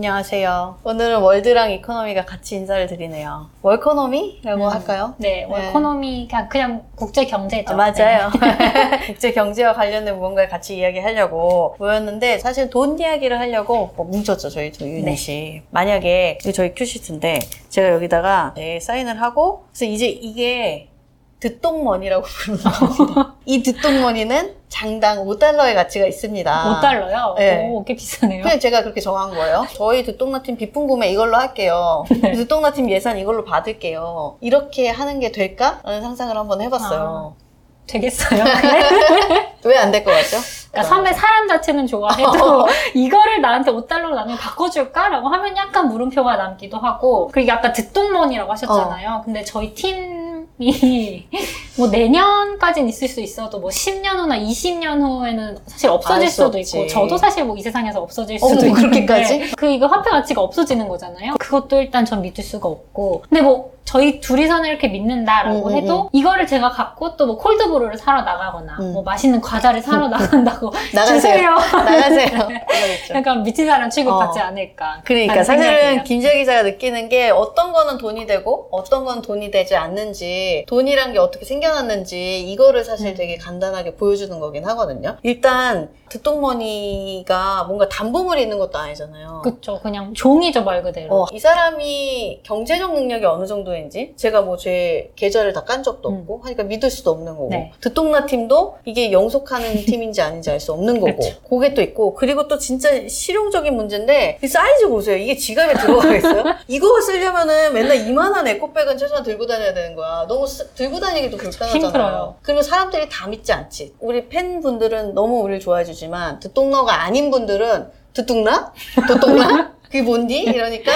안녕하세요. 오늘은 world랑 economy가 같이 인사를 드리네요. 월코노미라고 음. 할까요? 네, 월코노미 그냥, 그냥 국제 경제죠. 아, 맞아요. 국제 경제와 관련된 무언가를 같이 이야기하려고 모였는데 사실 돈 이야기를 하려고 뭐 뭉쳤죠 저희 두 유닛이. 만약에 이게 저희 큐시트인데 제가 여기다가 네, 사인을 하고 그래서 이제 이게 듣똑money라고 부르는 겁니다. 이 듣똑money는 장당 5달러의 가치가 있습니다. 5달러요? 네. 오, 꽤 비싸네요. 그냥 제가 그렇게 정한 거예요. 저희 듣똑라팀 비품 구매 이걸로 할게요. 네. 듣똑라팀 예산 이걸로 받을게요. 이렇게 하는 게 될까? 라는 상상을 한번 해봤어요. 되겠어요? 네. 왜안 될 것 같죠? 그러니까 선배 사람 자체는 좋아해도 이거를 나한테 5달러로 나중에 바꿔줄까? 라고 하면 약간 물음표가 남기도 하고 그리고 아까 듣동mon이라고 하셨잖아요. 어. 근데 저희 팀 이 뭐 내년까지는 있을 수 있어도 뭐 10년 후나 20년 후에는 사실 없어질 수도 없지. 있고 저도 사실 뭐 이 세상에서 없어질 어머, 수도 있는데 그렇게까지? 그 이거 화폐 가치가 없어지는 거잖아요. 그것도 일단 전 믿을 수가 없고 근데 뭐 저희 둘이서는 이렇게 믿는다라고 음, 음, 해도 이거를 제가 갖고 또 뭐 콜드브루를 사러 나가거나 음. 뭐 맛있는 과자를 사러 나간다고 나가세요. 주세요. 나가세요. 그러겠죠. 약간 미친 사람 취급받지 어. 않을까. 그러니까 사실은. 김지아 기자가 느끼는 게 어떤 거는 돈이 되고 어떤 건 돈이 되지 않는지 돈이란 게 어떻게 생겨났는지 이거를 사실 음. 되게 간단하게 보여주는 거긴 하거든요. 일단 듣동머니가 뭔가 담보물이 있는 것도 아니잖아요. 그쵸. 그냥 종이죠, 말 그대로. 어, 이 사람이 경제적 능력이 어느 정도인지 제가 뭐 제 계좌를 다 깐 적도 음. 없고 하니까 믿을 수도 없는 거고 네. 듣동나 팀도 이게 영속하는 팀인지 아닌지 알 수 없는 거고 그쵸. 그게 또 있고 그리고 또 진짜 실용적인 문제인데 이 사이즈 보세요 이게 지갑에 들어가겠어요? 이거 쓰려면은 맨날 이만한 에코백은 최소한 들고 다녀야 되는 거야 너무 쓰- 들고 다니기도 불편하잖아요 힘들어요. 그리고 사람들이 다 믿지 않지 우리 팬분들은 너무 우리를 좋아해 주지만 듣동너가 아닌 분들은 듣동나? 듣동나? 그게 뭔디? 이러니까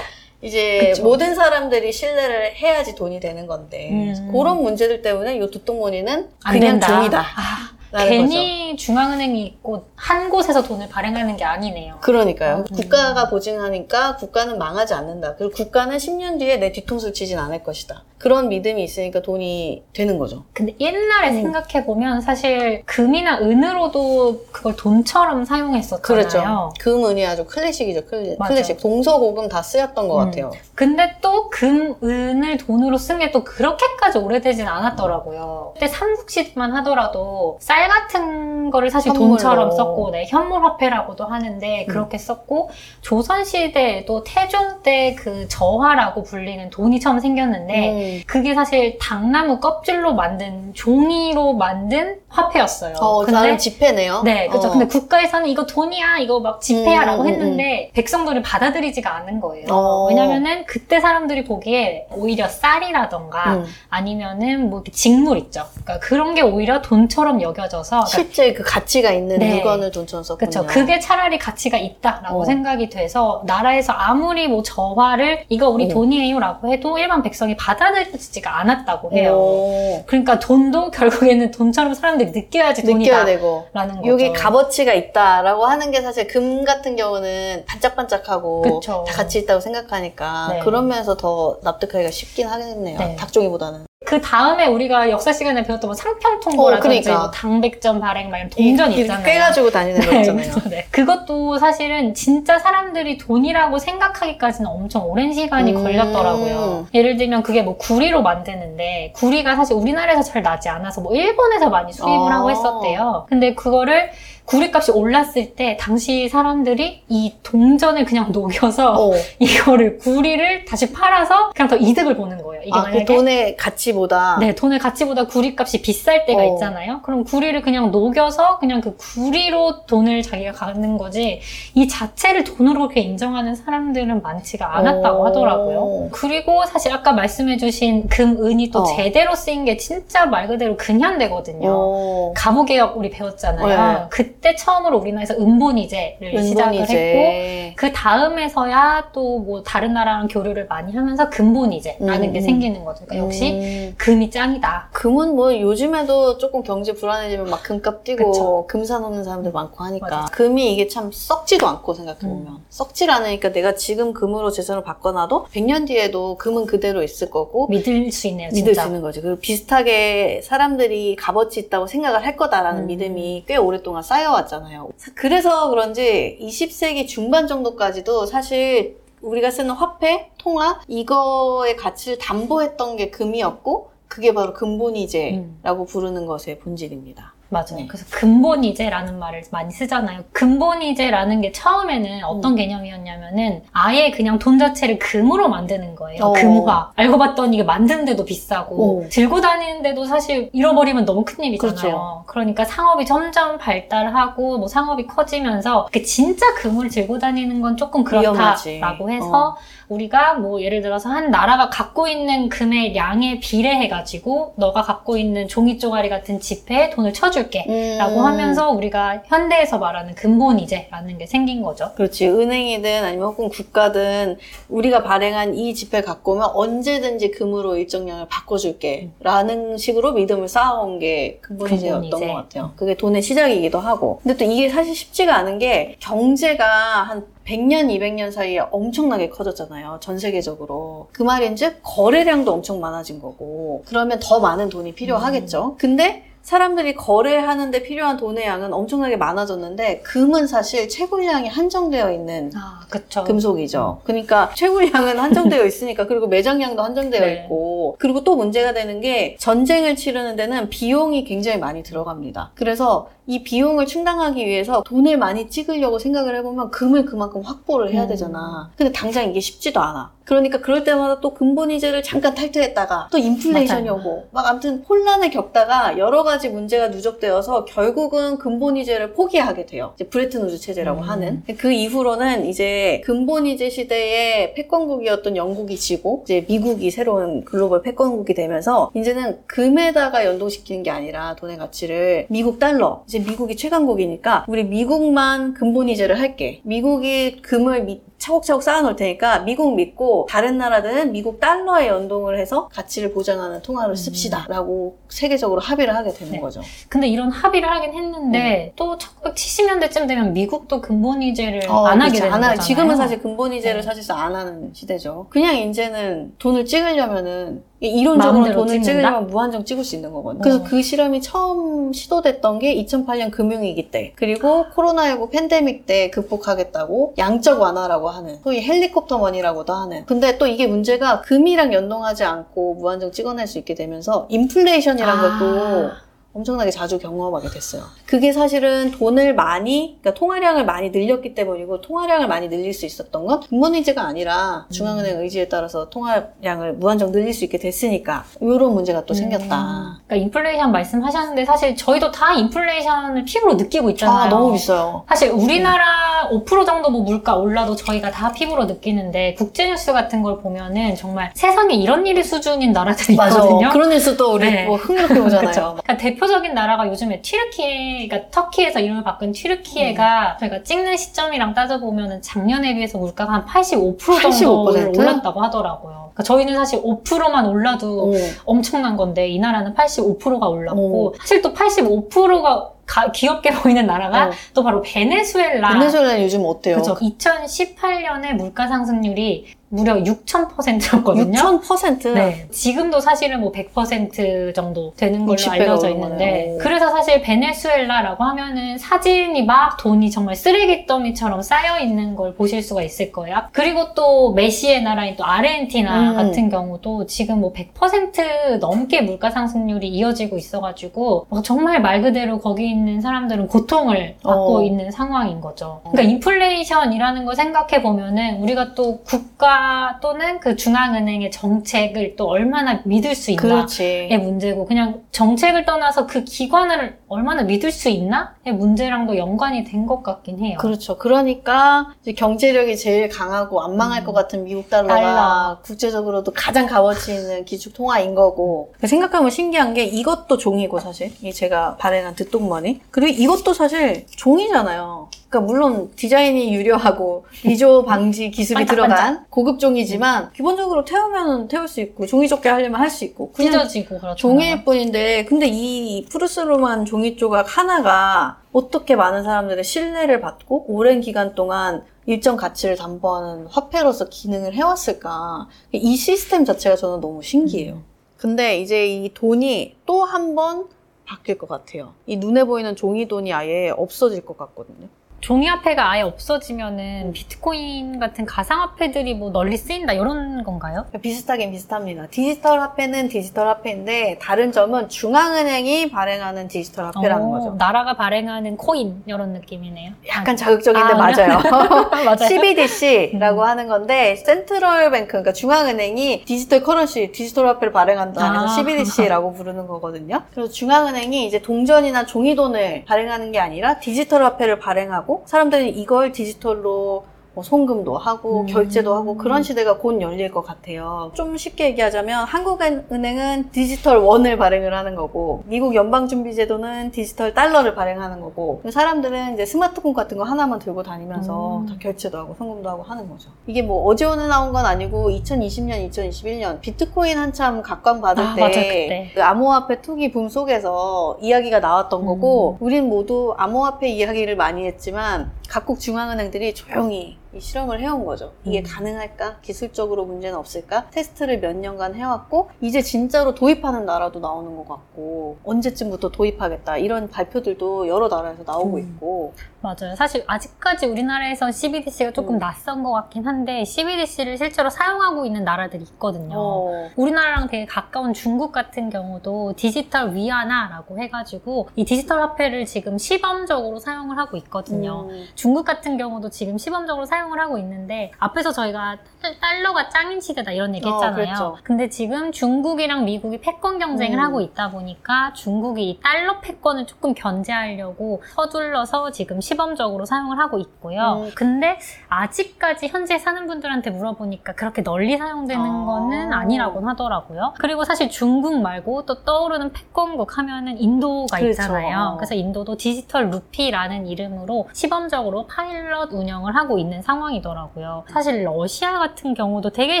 이제 그쵸. 모든 사람들이 신뢰를 해야지 돈이 되는 건데 음. 그런 문제들 때문에 이 두통머니는 안 그냥 된다. 종이다. 아, 괜히 중앙은행이 있고 한 곳에서 돈을 발행하는 게 아니네요. 그러니까요. 음. 국가가 보증하니까 국가는 망하지 않는다. 그리고 국가는 10년 뒤에 내 뒤통수를 치진 않을 것이다. 그런 믿음이 있으니까 돈이 되는 거죠. 근데 옛날에 음. 생각해 보면 사실 금이나 은으로도 그걸 돈처럼 사용했었잖아요. 그렇죠. 금 은이 아주 클래식이죠. 클래. 클래식. 동서고금 다 쓰였던 것 음. 같아요. 근데 또 금, 은을 돈으로 쓴 게 또 그렇게까지 오래되진 않았더라고요. 그때 삼국시대만 하더라도 쌀 같은 거를 사실 현물로. 돈처럼 썼고, 네, 현물화폐라고도 하는데 그렇게 썼고, 조선시대에도 태종 때 그 저화라고 불리는 돈이 처음 생겼는데, 음. 그게 사실 당나무 껍질로 만든 종이로 만든 화폐였어요. 어, 나름 지폐네요. 네, 그렇죠. 어. 근데 국가에서는 이거 돈이야, 이거 막 지폐야라고 음, 음, 했는데 백성들이 받아들이지가 않은 거예요. 어. 왜냐면은 그때 사람들이 보기에 오히려 쌀이라던가 음. 아니면은 뭐 직물 있죠. 그러니까 그런 게 오히려 돈처럼 여겨 져서 그러니까 실제 그 가치가 있는 네. 물건을 돈처럼 썼군요. 그렇죠. 그게 차라리 가치가 있다라고 어. 생각이 돼서 나라에서 아무리 뭐 저화를 이거 우리 어. 돈이에요라고 해도 일반 백성이 받아들이지가 않았다고 해요. 오. 그러니까 돈도 결국에는 돈처럼 사람들이 느껴야지 느껴야 돈이다라는 되고. 거죠. 여기 값어치가 있다라고 하는 게 사실 금 같은 경우는 반짝반짝하고 그쵸. 다 가치 있다고 생각하니까 네. 그런 면에서 더 납득하기가 쉽긴 하겠네요. 네. 닭종이보다는. 그 다음에 우리가 역사 시간에 배웠던 뭐 상평통보라든지 어, 그러니까. 뭐 당백전 발행 막 이런 동전 이렇게 있잖아요. 꿰가지고 다니는 거 네, 있잖아요. 그래서 네. 그것도 사실은 진짜 사람들이 돈이라고 생각하기까지는 엄청 오랜 시간이 음. 걸렸더라고요. 예를 들면 그게 뭐 구리로 만드는데 구리가 사실 우리나라에서 잘 나지 않아서 뭐 일본에서 많이 수입을 아. 하고 했었대요. 근데 그거를 구리값이 올랐을 때 당시 사람들이 이 동전을 그냥 녹여서 어. 이거를 구리를 다시 팔아서 그냥 더 이득을 보는 거예요. 이게 아, 만약에 그 돈의 가치보다. 네, 돈의 가치보다 구리값이 비쌀 때가 어. 있잖아요. 그럼 구리를 그냥 녹여서 그냥 그 구리로 돈을 자기가 갖는 거지 이 자체를 돈으로 그렇게 인정하는 사람들은 많지가 않았다고 어. 하더라고요. 그리고 사실 아까 말씀해주신 금, 은이 또 어. 제대로 쓰인 게 진짜 말 그대로 근현대거든요. 어. 가부개혁 우리 배웠잖아요. 네. 그 때 처음으로 우리나라에서 은본이제를 시작을 했고. 그 다음에서야 또 뭐 다른 나라랑 교류를 많이 하면서 근본이제라는 음, 게 음. 생기는 거죠. 그러니까 역시 음. 음. 금이 짱이다. 금은 뭐 요즘에도 조금 경제 불안해지면 막 금값 뛰고 그쵸. 금 사놓는 사람들 많고 하니까 맞아. 금이 이게 참 썩지도 않고 생각해보면 음. 썩질 않으니까 내가 지금 금으로 재산을 바꿔놔도 100년 뒤에도 금은 그대로 있을 거고 믿을 수 있네요, 진짜. 믿을 수 있는 거지. 그리고 비슷하게 사람들이 값어치 있다고 생각을 할 거다라는 음. 믿음이 꽤 오랫동안 쌓여 왔잖아요. 그래서 그런지 20세기 중반 정도까지도 사실 우리가 쓰는 화폐, 통화 이거의 가치를 담보했던 게 금이었고 그게 바로 근본이제라고 부르는 것의 본질입니다. 맞아요. 네. 그래서 근본이제라는 말을 많이 쓰잖아요. 근본이제라는 게 처음에는 어떤 음. 개념이었냐면은 아예 그냥 돈 자체를 금으로 만드는 거예요. 어. 금화. 알고 봤더니 이게 만드는데도 비싸고 어. 들고 다니는데도 사실 잃어버리면 너무 큰 일이잖아요. 그렇죠. 그러니까 상업이 점점 발달하고 뭐 상업이 커지면서 그 진짜 금을 들고 다니는 건 조금. 그렇다라고 해서 어. 우리가 뭐 예를 들어서 한 나라가 갖고 있는 금의 양에 비례해가지고 너가 갖고 있는 종이 쪼가리 같은 지폐에 돈을 쳐 줄게. 음. 라고 하면서 우리가 현대에서 말하는 근본이제라는 게 생긴 거죠. 그렇지. 은행이든 아니면 혹은 국가든 우리가 발행한 이 지폐를 갖고 오면 언제든지 금으로 일정량을 바꿔줄게. 라는 식으로 믿음을 쌓아온 게 근본이제였던 근본이제. 것 같아요. 그게 돈의 시작이기도 하고. 근데 또 이게 사실 쉽지가 않은 게 경제가 한 100년, 200년 사이에 엄청나게 커졌잖아요. 전 세계적으로. 그 말인 즉 거래량도 엄청 많아진 거고. 그러면 더 많은 돈이 필요하겠죠. 근데 사람들이 거래하는데 필요한 돈의 양은 엄청나게 많아졌는데 금은 사실 채굴량이 한정되어 있는 아, 그쵸. 금속이죠. 그러니까 채굴량은 한정되어 있으니까 그리고 매장량도 한정되어 네. 있고 그리고 또 문제가 되는 게 전쟁을 치르는 데는 비용이 굉장히 많이 들어갑니다. 그래서 이 비용을 충당하기 위해서 돈을 많이 찍으려고 생각을 해보면 금을 그만큼 확보를 해야 음. 되잖아. 근데 당장 이게 쉽지도 않아. 그러니까 그럴 때마다 또 근본이제를 잠깐 탈퇴했다가 또 인플레이션이 맞아요. 오고 막 아무튼 혼란을 겪다가 여러 가지 문제가 누적되어서 결국은 근본이제를 포기하게 돼요. 이제 브레튼 우즈 체제라고 음. 하는. 그 이후로는 이제 근본이제 시대의 패권국이었던 영국이 지고 이제 미국이 새로운 글로벌 패권국이 되면서 이제는 금에다가 연동시키는 게 아니라 돈의 가치를 미국 달러 이제 미국이 최강국이니까 우리 미국만 근본이제를 할게. 미국이 금을 미- 차곡차곡 쌓아놓을 테니까 미국 믿고 다른 나라들은 미국 달러에 연동을 해서 가치를 보장하는 통화를 씁시다 라고 세계적으로 합의를 하게 되는 네. 거죠. 근데 이런 합의를 하긴 했는데 또 1970년대쯤 되면 미국도 금본위제를 어, 안 하게 그렇지. 되는 안 하- 거잖아요. 지금은 사실 금본위제를 네. 사실상 안 하는 시대죠. 그냥 이제는 돈을 찍으려면은 이론적으로 마음대로 돈을 찍는다? 찍으려면 무한정 찍을 수 있는 거거든요. 그래서 어. 그 실험이 처음 시도됐던 게 2008년 금융위기 때 그리고 코로나19 팬데믹 때 극복하겠다고 양적 완화라고 하는 소위 helicopter money라고도 하는 근데 또 이게 문제가 금이랑 연동하지 않고 무한정 찍어낼 수 있게 되면서 인플레이션이란 아. 것도 엄청나게 자주 경험하게 됐어요. 그게 사실은 돈을 많이, 그러니까 통화량을 많이 늘렸기 때문이고, 통화량을 많이 늘릴 수 있었던 건 근본이제가 아니라 중앙은행 의지에 따라서 통화량을 무한정 늘릴 수 있게 됐으니까, 이런 문제가 또 생겼다. 음. 그러니까 인플레이션 말씀하셨는데 사실 저희도 다 인플레이션을 피부로 느끼고 있잖아요. 아, 너무 비싸요. 사실 우리나라 5% 정도 뭐 물가 올라도 저희가 다 피부로 느끼는데 국제 뉴스 같은 걸 보면은 정말 세상에 이런 일이 수준인 나라들이 있거든요. 그런 뉴스도 우리 네. 뭐 흥미롭게 보잖아요. 그러니까 대표 적인 나라가 요즘에 튀르키예, 그러니까 터키에서 이름을 바꾼 튀르키예가 저희가 찍는 시점이랑 따져보면 작년에 비해서 물가가 한 85% 정도를 85%? 올랐다고 하더라고요. 그러니까 저희는 사실 5%만 올라도 오. 엄청난 건데 이 나라는 85%가 올랐고 오. 사실 또 85%가 귀엽게 보이는 나라가 어. 또 바로 베네수엘라. 베네수엘라는 요즘 어때요? 그죠. 2018년에 물가 상승률이 무려 6,000%였거든요. 6,000%? 네. 지금도 사실은 뭐 100% 정도 되는 걸로 60 배가 알려져 있는데. 그래서 사실 베네수엘라라고 하면은 사진이 막 돈이 정말 쓰레기 더미처럼 쌓여 있는 걸 보실 수가 있을 거예요. 그리고 또 메시의 나라인 또 아르헨티나 음. 같은 경우도 지금 뭐 100% 넘게 물가 상승률이 이어지고 있어가지고 뭐 정말 말 그대로 거기 있는 사람들은 고통을 받고 어. 있는 상황인 거죠. 그러니까 인플레이션이라는 걸 생각해 보면은 우리가 또 국가 또는 그 중앙은행의 정책을 또 얼마나 믿을 수 있나 그렇지. 의 문제고 그냥 정책을 떠나서 그 기관을 얼마나 믿을 수 있나의 문제랑도 연관이 된 것 같긴 해요. 그렇죠. 그러니까 경제력이 제일 강하고 안 망할 음. 것 같은 미국 달러가 달러. 국제적으로도 가장 값어치 있는 기축 통화인 거고. 생각하면 신기한 게 이것도 종이고 사실 이 제가 발행한 듣동머니 그리고 이것도 사실 종이잖아요. 그러니까 물론 디자인이 유려하고 위조 방지 기술이. 들어간 고급 종이지만 기본적으로 태우면 태울 수 있고 종이접기 하려면 할 수 있고 그냥 찢어지고 그렇죠. 종이일 뿐인데 근데 이 푸르스름한 종이 조각 하나가 어떻게 많은 사람들의 신뢰를 받고 오랜 기간 동안 일정 가치를 담보하는 화폐로서 기능을 해왔을까 이 시스템 자체가 저는 너무 신기해요. 근데 이제 이 돈이 또 한 번 바뀔 것 같아요. 이 눈에 보이는 종이 돈이 아예 없어질 것 같거든요. 종이화폐가 아예 없어지면은 비트코인 같은 가상화폐들이 뭐 널리 쓰인다 이런 건가요? 비슷하긴 비슷합니다. 디지털 화폐는 디지털 화폐인데 다른 점은 중앙은행이 발행하는 디지털 화폐라는 어, 거죠. 나라가 발행하는 코인 이런 느낌이네요. 약간 자극적인데 아, 맞아요. 맞아요. CBDC라고 음. 하는 건데 central bank 그러니까 중앙은행이 digital currency, 디지털 화폐를 발행한다. 그래서 아. CBDC라고 부르는 거거든요. 그래서 중앙은행이 이제 동전이나 종이돈을 발행하는 게 아니라 디지털 화폐를 발행하고 사람들이 이걸 디지털로 뭐 송금도 하고 음. 결제도 하고 그런 시대가 곧 열릴 것 같아요. 좀 쉽게 얘기하자면 한국은행은 디지털 원을 발행을 하는 거고 미국 연방준비제도는 디지털 달러를 발행하는 거고 사람들은 이제 스마트폰 같은 거 하나만 들고 다니면서 음. 다 결제도 하고 송금도 하고 하는 거죠. 이게 뭐 어제 오늘 나온 건 아니고 2020년, 2021년 비트코인 한참 각광받을 아, 때. 그 암호화폐 투기 붐 속에서 이야기가 나왔던 음. 거고 우린 모두 암호화폐 이야기를 많이 했지만 각국 중앙은행들이 조용히 이 실험을 해온 거죠. 이게 음. 가능할까? 기술적으로 문제는 없을까? 테스트를 몇 년간 해왔고 이제 진짜로 도입하는 나라도 나오는 것 같고 언제쯤부터 도입하겠다 이런 발표들도 여러 나라에서 나오고 음. 있고 맞아요. 사실 아직까지 우리나라에선 CBDC가 조금 음. 낯선 것 같긴 한데 CBDC를 실제로 사용하고 있는 나라들이 있거든요. 어, 우리나라랑 되게 가까운 중국 같은 경우도 디지털 위안화라고 해가지고 이 디지털 화폐를 지금 시범적으로 사용을 하고 있거든요. 음, 중국 같은 경우도 지금 시범적으로 사용을 하고 있는데 앞에서 저희가 달러- 달러가 짱인 시대다 이런 얘기 어, 했잖아요. 그랬죠. 근데 지금 중국이랑 미국이 패권 경쟁을 음. 하고 있다 보니까 중국이 이 달러 패권을 조금 견제하려고 서둘러서 지금 시 범적으로 사용을 하고 있고요. 음. 근데 아직까지 현재 사는 분들한테 물어보니까 그렇게 널리 사용되는 아. 거는 아니라고는 하더라고요. 그리고 사실 중국 말고 또 떠오르는 패권국 하면은 인도가 그렇죠. 있잖아요. 그래서 인도도 디지털 루피라는 이름으로 시범적으로 파일럿 운영을 하고 있는 상황이더라고요. 사실 러시아 같은 경우도 되게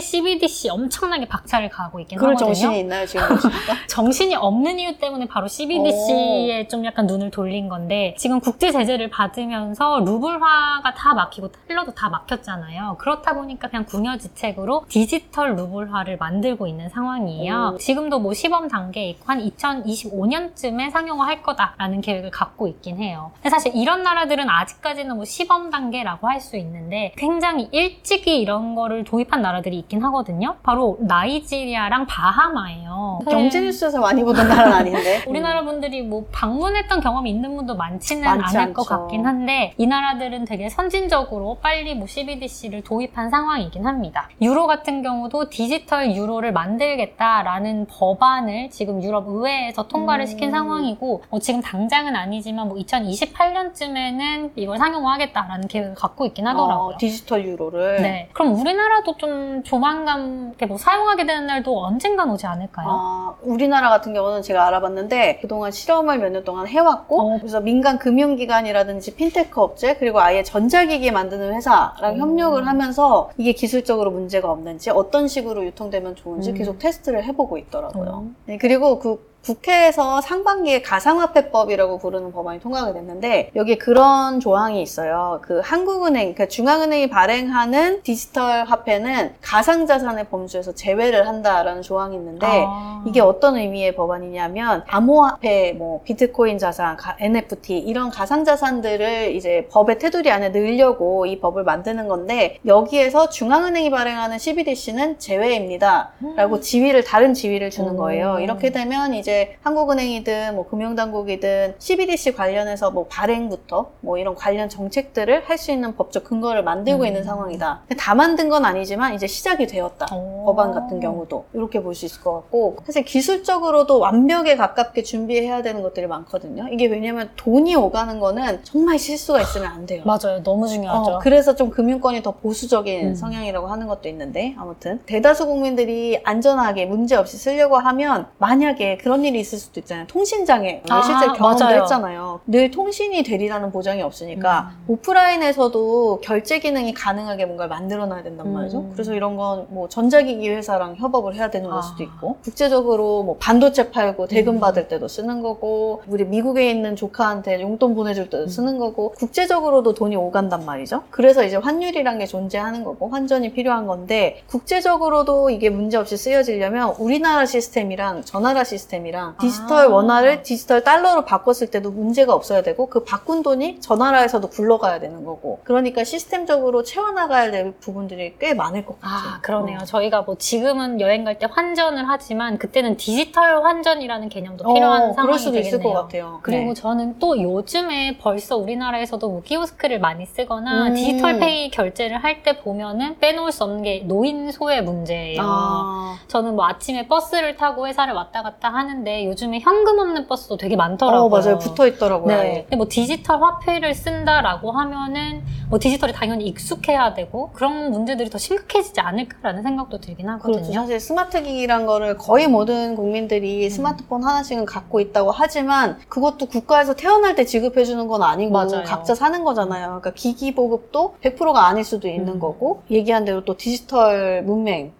CBDC 엄청나게 박차를 가하고 있긴 그럴 하거든요. 정신이 있나요 지금? 정신이 없는 이유 때문에 바로 CBDC에 좀 약간 눈을 돌린 건데 지금 국제 제재를 받 으면서 루블화가 다 막히고 달러도 다 막혔잖아요. 그렇다 보니까 그냥 궁여지책으로 디지털 루블화를 만들고 있는 상황이에요. 오. 지금도 뭐 시범 단계에 있고 한 2025년쯤에 상용화할 거다라는 계획을 갖고 있긴 해요. 근데 사실 이런 나라들은 아직까지는 뭐 시범 단계라고 할 수 있는데 굉장히 일찍이 이런 거를 도입한 나라들이 있긴 하거든요. 바로 나이지리아랑 바하마예요. 경제 뉴스에서 많이 보던 나라는 아닌데. 우리나라 분들이 뭐 방문했던 경험이 있는 분도 많지는 많지 않을 것 않죠. 같긴 한데 이 나라들은 되게 선진적으로 빨리 뭐 CBDC를 도입한 상황이긴 합니다. 유로 같은 경우도 디지털 유로를 만들겠다라는 법안을 지금 유럽 의회에서 통과를 음. 시킨 상황이고 뭐 지금 당장은 아니지만 뭐 2028년쯤에는 이걸 상용화하겠다라는 계획을 갖고 있긴 하더라고요. 어, 디지털 유로를. 네. 그럼 우리나라도 좀 조만간 이렇게 뭐 사용하게 되는 날도 언젠간 오지 않을까요? 아, 우리나라 같은 경우는 제가 알아봤는데 그동안 실험을 몇 년 동안 해왔고 어. 그래서 민간 금융기관이라든지 핀테크 업체 그리고 아예 전자기기 만드는 회사랑 오. 협력을 하면서 이게 기술적으로 문제가 없는지 어떤 식으로 유통되면 좋은지 음. 계속 테스트를 해보고 있더라고요. 어. 네, 그리고 그 국회에서 상반기에 가상화폐법이라고 부르는 법안이 통과가 됐는데 여기에 그런 조항이 있어요. 그 한국은행, 그러니까 중앙은행이 발행하는 디지털 화폐는 가상자산의 범주에서 제외를 한다라는 조항이 있는데 아. 이게 어떤 의미의 법안이냐면 암호화폐, 뭐 비트코인 자산, 가- NFT 이런 가상 자산들을 이제 법의 테두리 안에 넣으려고 이 법을 만드는 건데 여기에서 중앙은행이 발행하는 CBDC는 제외입니다.라고 지위를 다른 지위를 주는 오. 거예요. 이렇게 되면 이제 한국은행이든 뭐 금융당국이든 CBDC 관련해서 뭐 발행부터 뭐 이런 관련 정책들을 할 수 있는 법적 근거를 만들고 음. 있는 상황이다. 다 만든 건 아니지만 이제 시작이 되었다. 오. 법안 같은 경우도 이렇게 볼 수 있을 것 같고 사실 기술적으로도 완벽에 가깝게 준비해야 되는 것들이 많거든요. 이게 왜냐면 돈이 오가는 거는 정말 실수가 있으면 안 돼요. 맞아요. 너무 중요하죠. 어, 그래서 좀 금융권이 더 보수적인 음. 성향이라고 하는 것도 있는데 아무튼 대다수 국민들이 안전하게 문제 없이 쓰려고 하면 만약에 그런 일이 있을 수도 있잖아요. 통신장애 아, 실제 경험도 맞아요. 했잖아요. 늘 통신이 되리라는 보장이 없으니까 음. 오프라인에서도 결제 기능이 가능하게 뭔가를 만들어놔야 된단 말이죠. 음. 그래서 이런 건 뭐 전자기기 회사랑 협업을 해야 되는 걸 아. 수도 있고 국제적으로 뭐 반도체 팔고 대금 음. 받을 때도 쓰는 거고 우리 미국에 있는 조카한테 용돈 보내줄 때도 음. 쓰는 거고 국제적으로도 돈이 오간단 말이죠. 그래서 이제 환율이란 게 존재하는 거고 환전이 필요한 건데 국제적으로도 이게 문제 없이 쓰여지려면 우리나라 시스템이랑 저 나라 시스템이랑 디지털 아. 원화를 디지털 달러로 바꿨을 때도 문제가 없어야 되고 그 바꾼 돈이 저 나라에서도 굴러가야 되는 거고 그러니까 시스템적으로 채워나가야 될 부분들이 꽤 많을 것 같아요. 아, 그러네요. 어. 저희가 뭐 지금은 여행 갈 때 환전을 하지만 그때는 디지털 환전이라는 개념도 필요한 어, 상황이 그럴 수도 되겠네요. 있을 것 같아요. 그리고 네. 저는 또 요즘에 벌써 우리나라에서도 뭐 키오스크를 많이 쓰거나 음. 디지털 페이 결제를 할 때 보면은 빼놓을 수 없는 게 노인 소외 문제예요. 아, 저는 뭐 아침에 버스를 타고 회사를 왔다 갔다 하는 데 요즘에 현금 없는 버스도 되게 많더라고요. 어, 맞아요. 붙어 있더라고요. 네. 근데 뭐 디지털 화폐를 쓴다라고 하면은 뭐 디지털이 당연히 익숙해야 되고 그런 문제들이 더 심각해지지 않을까라는 생각도 들긴 하거든요. 그렇죠. 사실 스마트 기기란 거를 거의 모든 국민들이 스마트폰 하나씩은 갖고 있다고 하지만 그것도 국가에서 태어날 때 지급해 주는 건 아니고 맞아요. 각자 사는 거잖아요. 그러니까 기기 보급도 100%가 아닐 수도 있는 음. 거고 얘기한 대로 또 디지털 문맹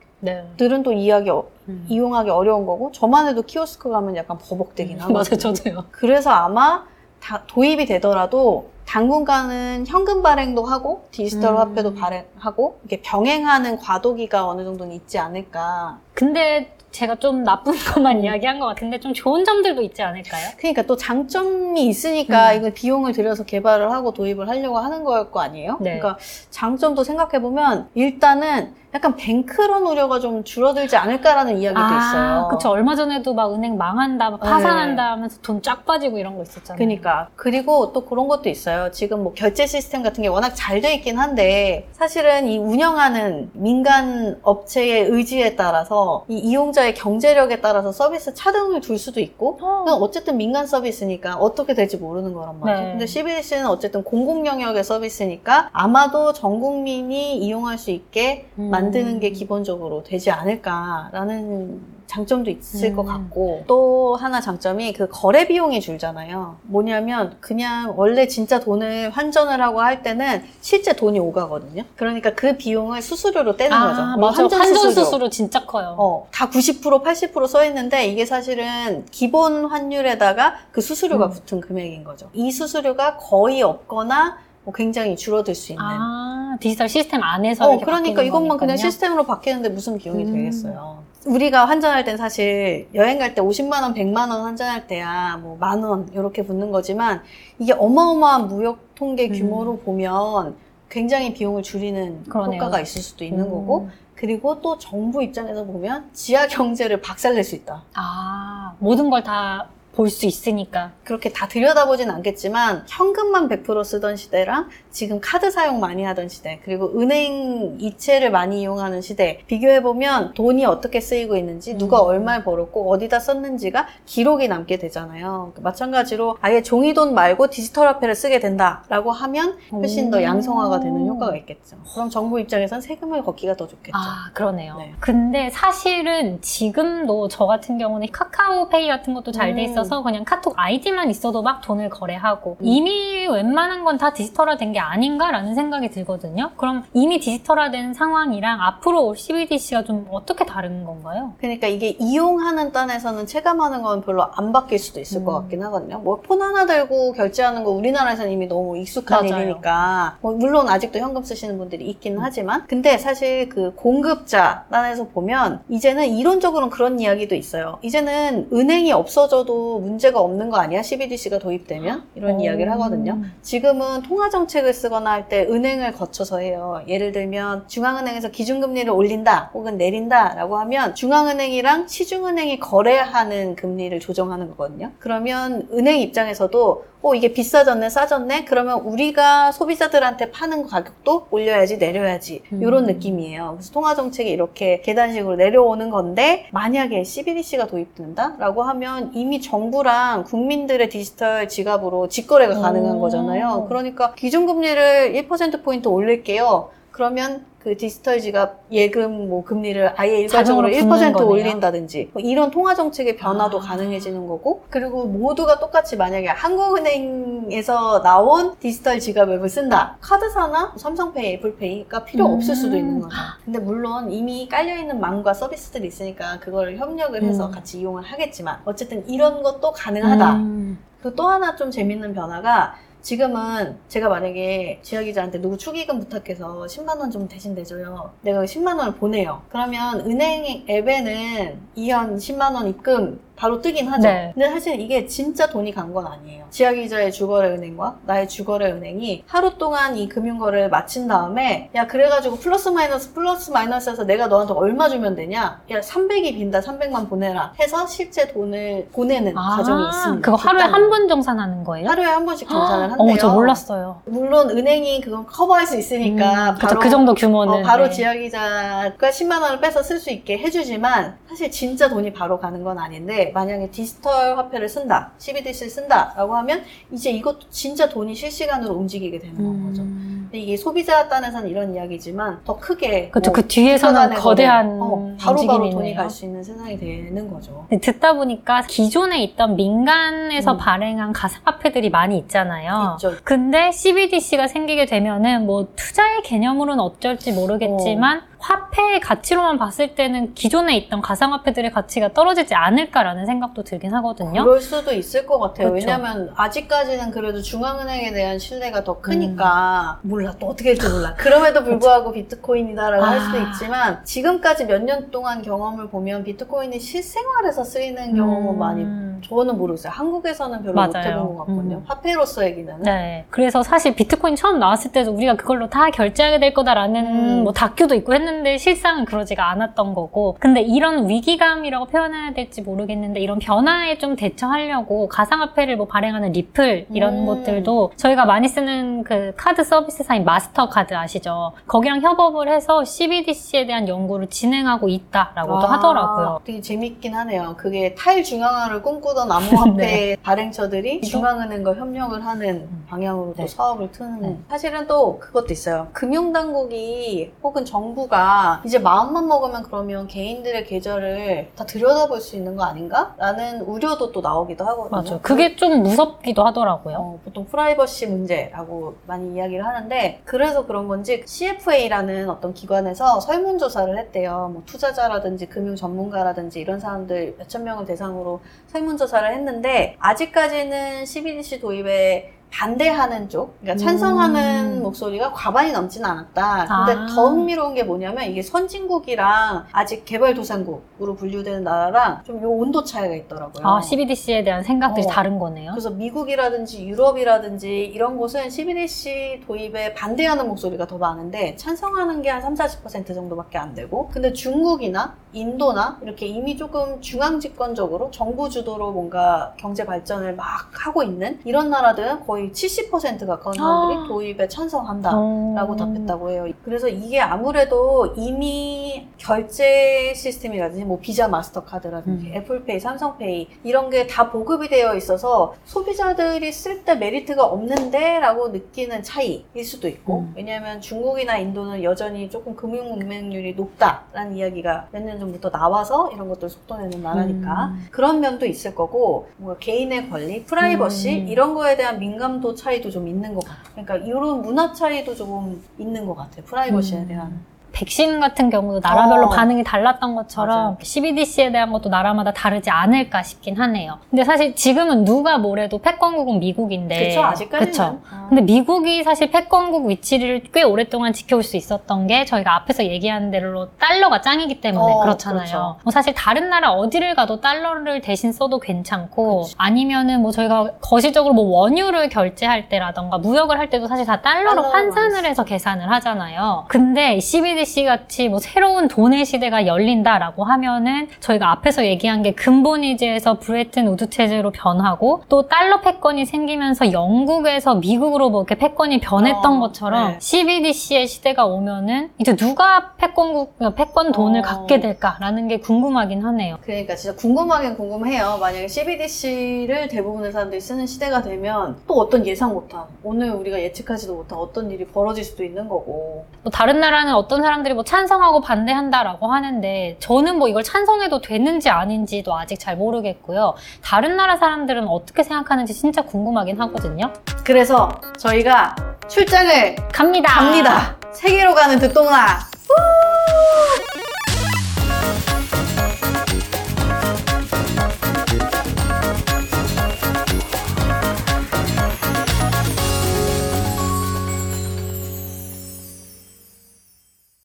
들은 네. 또 이해하기 어- 음. 이용하기 어려운 거고 저만 해도 키오스크 가면 약간 버벅대긴 하고 맞아요, 저도요. 그래서 아마 다 도입이 되더라도 당분간은 현금 발행도 하고 디지털 음. 화폐도 발행하고 이렇게 병행하는 과도기가 어느 정도는 있지 않을까. 근데 제가 좀 나쁜 것만 이야기한 것 같은데 좀 좋은 점들도 있지 않을까요? 그러니까 또 장점이 있으니까 음. 이걸 비용을 들여서 개발을 하고 도입을 하려고 하는 걸 거 아니에요? 네. 그러니까 장점도 생각해 보면 일단은 약간 뱅크런 우려가 좀 줄어들지 않을까라는 이야기도 있어요. 그쵸. 얼마 전에도 막 은행 망한다, 막 파산한다 하면서 돈 쫙 빠지고 이런 거 있었잖아요. 그러니까 그리고 또 그런 것도 있어요. 지금 뭐 결제 시스템 같은 게 워낙 잘 돼 있긴 한데 사실은 이 운영하는 민간 업체의 의지에 따라서 이 이용자의 경제력에 따라서 서비스 차등을 둘 수도 있고 어. 어쨌든 민간 서비스니까 어떻게 될지 모르는 거란 말이죠. 네. 근데 CBDC는 어쨌든 공공 영역의 서비스니까 아마도 전 국민이 이용할 수 있게 음. 만 드는 게 기본적으로 되지 않을까라는 장점도 있을 음. 것 같고 또 하나 장점이 그 거래 비용이 줄잖아요. 뭐냐면 그냥 원래 진짜 돈을 환전을 하고 할 때는 실제 돈이 오가거든요. 그러니까 그 비용을 수수료로 떼는 거죠. 아, 뭐 맞아. 환전 환전 수수료. 수수료 진짜 커요. 어, 다 90%, 80%써 있는데 이게 사실은 기본 환율에다가 그 수수료가 음. 붙은 금액인 거죠. 이 수수료가 거의 없거나 뭐 굉장히 줄어들 수 있는. 아, 디지털 시스템 안에서 어, 그러니까 이것만 그냥 거니까요? 시스템으로 바뀌는데 무슨 비용이 음. 되겠어요. 우리가 환전할 땐 사실 여행 갈 때 50만 원, 100만 원 환전할 때야 뭐 만 원 이렇게 붙는 거지만 이게 어마어마한 무역 통계 음. 규모로 보면 굉장히 비용을 줄이는 그러네요. 효과가 있을 수도 있는 음. 거고 그리고 또 정부 입장에서 보면 지하 경제를 박살낼 수 있다. 아, 모든 걸다 볼 수 있으니까. 그렇게 다 들여다보진 않겠지만 현금만 100% 쓰던 시대랑 지금 카드 사용 많이 하던 시대 그리고 은행 이체를 많이 이용하는 시대 비교해보면 돈이 어떻게 쓰이고 있는지 누가 음. 얼마를 벌었고 어디다 썼는지가 기록이 남게 되잖아요. 마찬가지로 아예 종이돈 말고 디지털 화폐를 쓰게 된다라고 하면 훨씬 더 오. 양성화가 되는 효과가 있겠죠. 그럼 정부 입장에선 세금을 걷기가 더 좋겠죠. 아, 그러네요. 네. 근데 사실은 지금도 저 같은 경우는 카카오페이 같은 것도 잘돼 음. 있어서 그냥 카톡 아이디만 있어도 막 돈을 거래하고 이미 웬만한 건 다 디지털화된 게 아닌가라는 생각이 들거든요. 그럼 이미 디지털화된 상황이랑 앞으로 올 CBDC가 좀 어떻게 다른 건가요? 그러니까 이게 이용하는 단에서는 체감하는 건 별로 안 바뀔 수도 있을 음. 것 같긴 하거든요. 뭐 폰 하나 들고 결제하는 거 우리나라에서는 이미 너무 익숙한 맞아요. 일이니까 뭐 물론 아직도 현금 쓰시는 분들이 있기는 하지만 근데 사실 그 공급자 단에서 보면 이제는 이론적으로는 그런 이야기도 있어요. 이제는 은행이 없어져도 문제가 없는 거 아니야? CBDC가 도입되면 이런 이야기를 하거든요. 지금은 통화 정책을 쓰거나 할 때 은행을 거쳐서 해요. 예를 들면 중앙은행에서 기준금리를 올린다 혹은 내린다라고 하면 중앙은행이랑 시중은행이 거래하는 금리를 조정하는 거거든요. 그러면 은행 입장에서도 어 이게 비싸졌네 싸졌네 그러면 우리가 소비자들한테 파는 가격도 올려야지 내려야지 음. 이런 느낌이에요. 그래서 통화 정책이 이렇게 계단식으로 내려오는 건데 만약에 CBDC가 도입된다 라고 하면 이미 정부랑 국민들의 디지털 지갑으로 직거래가 가능한 오. 거잖아요. 그러니까 기준금리를 1%포인트 올릴게요. 그러면 그 디지털 지갑 예금 뭐 금리를 아예 일괄적으로 자동으로 붙는 1% 거네요. 올린다든지 뭐 이런 통화 정책의 변화도 아. 가능해지는 거고 그리고 모두가 똑같이 만약에 한국은행에서 나온 디지털 지갑 앱을 쓴다 카드사나 삼성페이, 애플페이가 필요 음. 없을 수도 있는 거죠. 근데 물론 이미 깔려 있는 망과 서비스들이 있으니까 그걸 협력을 해서 음. 같이 이용을 하겠지만 어쨌든 이런 것도 가능하다. 음. 그또 하나 좀 재밌는 변화가 지금은 제가 만약에 지아기자한테 누구 축의금 부탁해서 10만 원 좀 대신 내줘요. 내가 10만 원을 보내요. 그러면 은행 앱에는 이현 10만 원 입금 바로 뜨긴 하죠. 네. 근데 사실 이게 진짜 돈이 간 건 아니에요. 지아기자의 주거래 은행과 나의 주거래 은행이 하루 동안 이 금융거래를 마친 다음에 야 그래가지고 플러스 마이너스 플러스 마이너스 해서 내가 너한테 얼마 주면 되냐? 야 300이 빈다 300만 보내라 해서 실제 돈을 보내는 아, 과정이 있습니다. 그거 하루에. 한 번 정산하는 거예요? 하루에 한 번씩 정산을 한대요. 어, 저 몰랐어요. 물론 은행이 그건 커버할 수 있으니까 음, 그쵸, 그 정도 규모는. 어, 바로 네. 지역이자가 10만 원을 빼서 쓸 수 있게 해주지만 사실 진짜 돈이 바로 가는 건 아닌데 만약에 디지털 화폐를 쓴다, CBDC를 쓴다라고 하면 이제 이것도 진짜 돈이 실시간으로 움직이게 되는 거죠. 음. 근데 이게 소비자 단에서는 이런 이야기지만 더 크게 그쵸, 뭐그 뒤에서는 거대한 어, 바로바로 움직임이 돈이. 갈 수 있는 세상이 되는 거죠. 듣다 보니까 기존에 있던 민간에서 음. 발행한 가상화폐들이 많이 있잖아요. 있죠. 근데 CBDC가 생기게 되면은 뭐 투자의 개념으로는 어쩔지 모르겠지만 화폐의 가치로만 봤을 때는 기존에 있던 가상화폐들의 가치가 떨어지지 않을까라는 생각도 들긴 하거든요. 그럴 수도 있을 것 같아요. 그렇죠. 왜냐하면 아직까지는 그래도 중앙은행에 대한 신뢰가 더 음. 크니까 몰라 또 어떻게 될지 몰라. 그럼에도 불구하고 비트코인이다라고 할 수도 아. 있지만 지금까지 몇 년 동안 경험을 보면 비트코인이 실생활에서 쓰이는 경험은 음. 많이 저는 모르겠어요. 한국에서는 별로 못. 해본 것 같거든요. 음. 화폐로서의 기능은. 네. 그래서 사실 비트코인 처음 나왔을 때도 우리가 그걸로 다 결제하게 될 거다라는 음. 뭐 다큐도 있고 했는데 실상은 그러지가 않았던 거고. 근데 이런 위기감이라고 표현해야 될지 모르겠는데 이런 변화에 좀 대처하려고 가상화폐를 뭐 발행하는 리플 이런 음. 것들도 저희가 많이 쓰는 그 카드 서비스사인 마스터카드 아시죠? 거기랑 협업을 해서 CBDC에 대한 연구를 진행하고 있다라고도 아, 하더라고요. 되게 재밌긴 하네요. 그게 탈중앙화를 꿈꾸던 암호화폐 네. 발행처들이 중앙은행과 협력을 하는 방향으로 네. 또 사업을 트는. 네. 사실은 또 그것도 있어요. 금융당국이 혹은 정부가 이제 마음만 먹으면 그러면 개인들의 계좌를 다 들여다볼 수 있는 거 아닌가? 라는 우려도 또 나오기도 하거든요. 맞아요. 그게 좀 무섭기도 하더라고요. 어, 보통 프라이버시 문제라고 많이 이야기를 하는데 그래서 그런 건지 CFA라는 어떤 기관에서 설문조사를 했대요. 뭐 투자자라든지 금융 전문가라든지 이런 사람들 몇천 명을 대상으로 설문조사를 했는데 아직까지는 CBDC 도입에 반대하는 쪽, 그러니까 찬성하는 음. 목소리가 과반이 넘지는 않았다. 근데 아. 더 흥미로운 게 뭐냐면 이게 선진국이랑 아직 개발도상국으로 분류되는 나라랑 좀 요 온도 차이가 있더라고요. 아, CBDC에 대한 생각들이 어. 다른 거네요. 그래서 미국이라든지 유럽이라든지 이런 곳은 CBDC 도입에 반대하는 목소리가 더 많은데 찬성하는 게 한 3, 40% 정도밖에 안 되고 근데 중국이나 인도나 이렇게 이미 조금 중앙 집권적으로 정부 주도로 뭔가 경제 발전을 막 하고 있는 이런 나라들은 거의 70% 가까운 사람들이 아. 도입에 찬성한다. 어. 라고 답했다고 해요. 그래서 이게 아무래도 이미 결제 시스템이라든지 뭐 비자 마스터카드라든지 음. 애플페이, 삼성페이 이런 게 다 보급이 되어 있어서 소비자들이 쓸 때 메리트가 없는데 라고 느끼는 차이일 수도 있고 음. 왜냐하면 중국이나 인도는 여전히 조금 금융 문맹률이 높다라는 이야기가 몇 년 전부터 나와서 이런 것들 속도내는 나라니까 음. 그런 면도 있을 거고 뭔가 개인의 권리, 프라이버시 음. 이런 거에 대한 민감 도 차이도 좀 있는 것 같아요. 그러니까 이런 문화 차이도 조금 있는 것 같아요. 프라이버시에 음. 대한. 백신 같은 경우도 나라별로 어. 반응이 달랐던 것처럼 맞아요. CBDC에 대한 것도 나라마다 다르지 않을까 싶긴 하네요. 근데 사실 지금은 누가 뭐래도 패권국은 미국인데. 그렇죠 아직까지는. 그쵸? 어. 근데 미국이 사실 패권국 위치를 꽤 오랫동안 지켜올 수 있었던 게 저희가 앞에서 얘기한 대로 달러가 짱이기 때문에 어, 그렇잖아요. 그렇죠. 뭐 사실 다른 나라 어디를 가도 달러를 대신 써도 괜찮고 그치. 아니면은 뭐 저희가 거시적으로 뭐 원유를 결제할 때라던가 무역을 할 때도 사실 다 달러로 환산을 해서 계산을 하잖아요. 근데 CBDC 같이 뭐 새로운 돈의 시대가 열린다라고 하면은 저희가 앞에서 얘기한 게 금본위제에서 브레튼 우드 체제로 변하고 또 달러 패권이 생기면서 영국에서 미국으로 뭐 이렇게 패권이 변했던 어, 것처럼 네. CBDC의 시대가 오면은 이제 누가 패권국 패권 돈을 어. 갖게 될까라는 게 궁금하긴 하네요. 그러니까 진짜 궁금하긴 궁금해요. 만약에 CBDC를 대부분의 사람들이 쓰는 시대가 되면 또 어떤 예상 못한 오늘 우리가 예측하지도 못한 어떤 일이 벌어질 수도 있는 거고. 또 다른 나라는 어떤 사람 사람들이 뭐 찬성하고 반대한다라고 하는데 저는 뭐 이걸 찬성해도 되는지 아닌지도 아직 잘 모르겠고요. 다른 나라 사람들은 어떻게 생각하는지 진짜 궁금하긴 하거든요. 그래서 저희가 출장을 갑니다. 갑니다. 세계로 가는 듣동나. 우!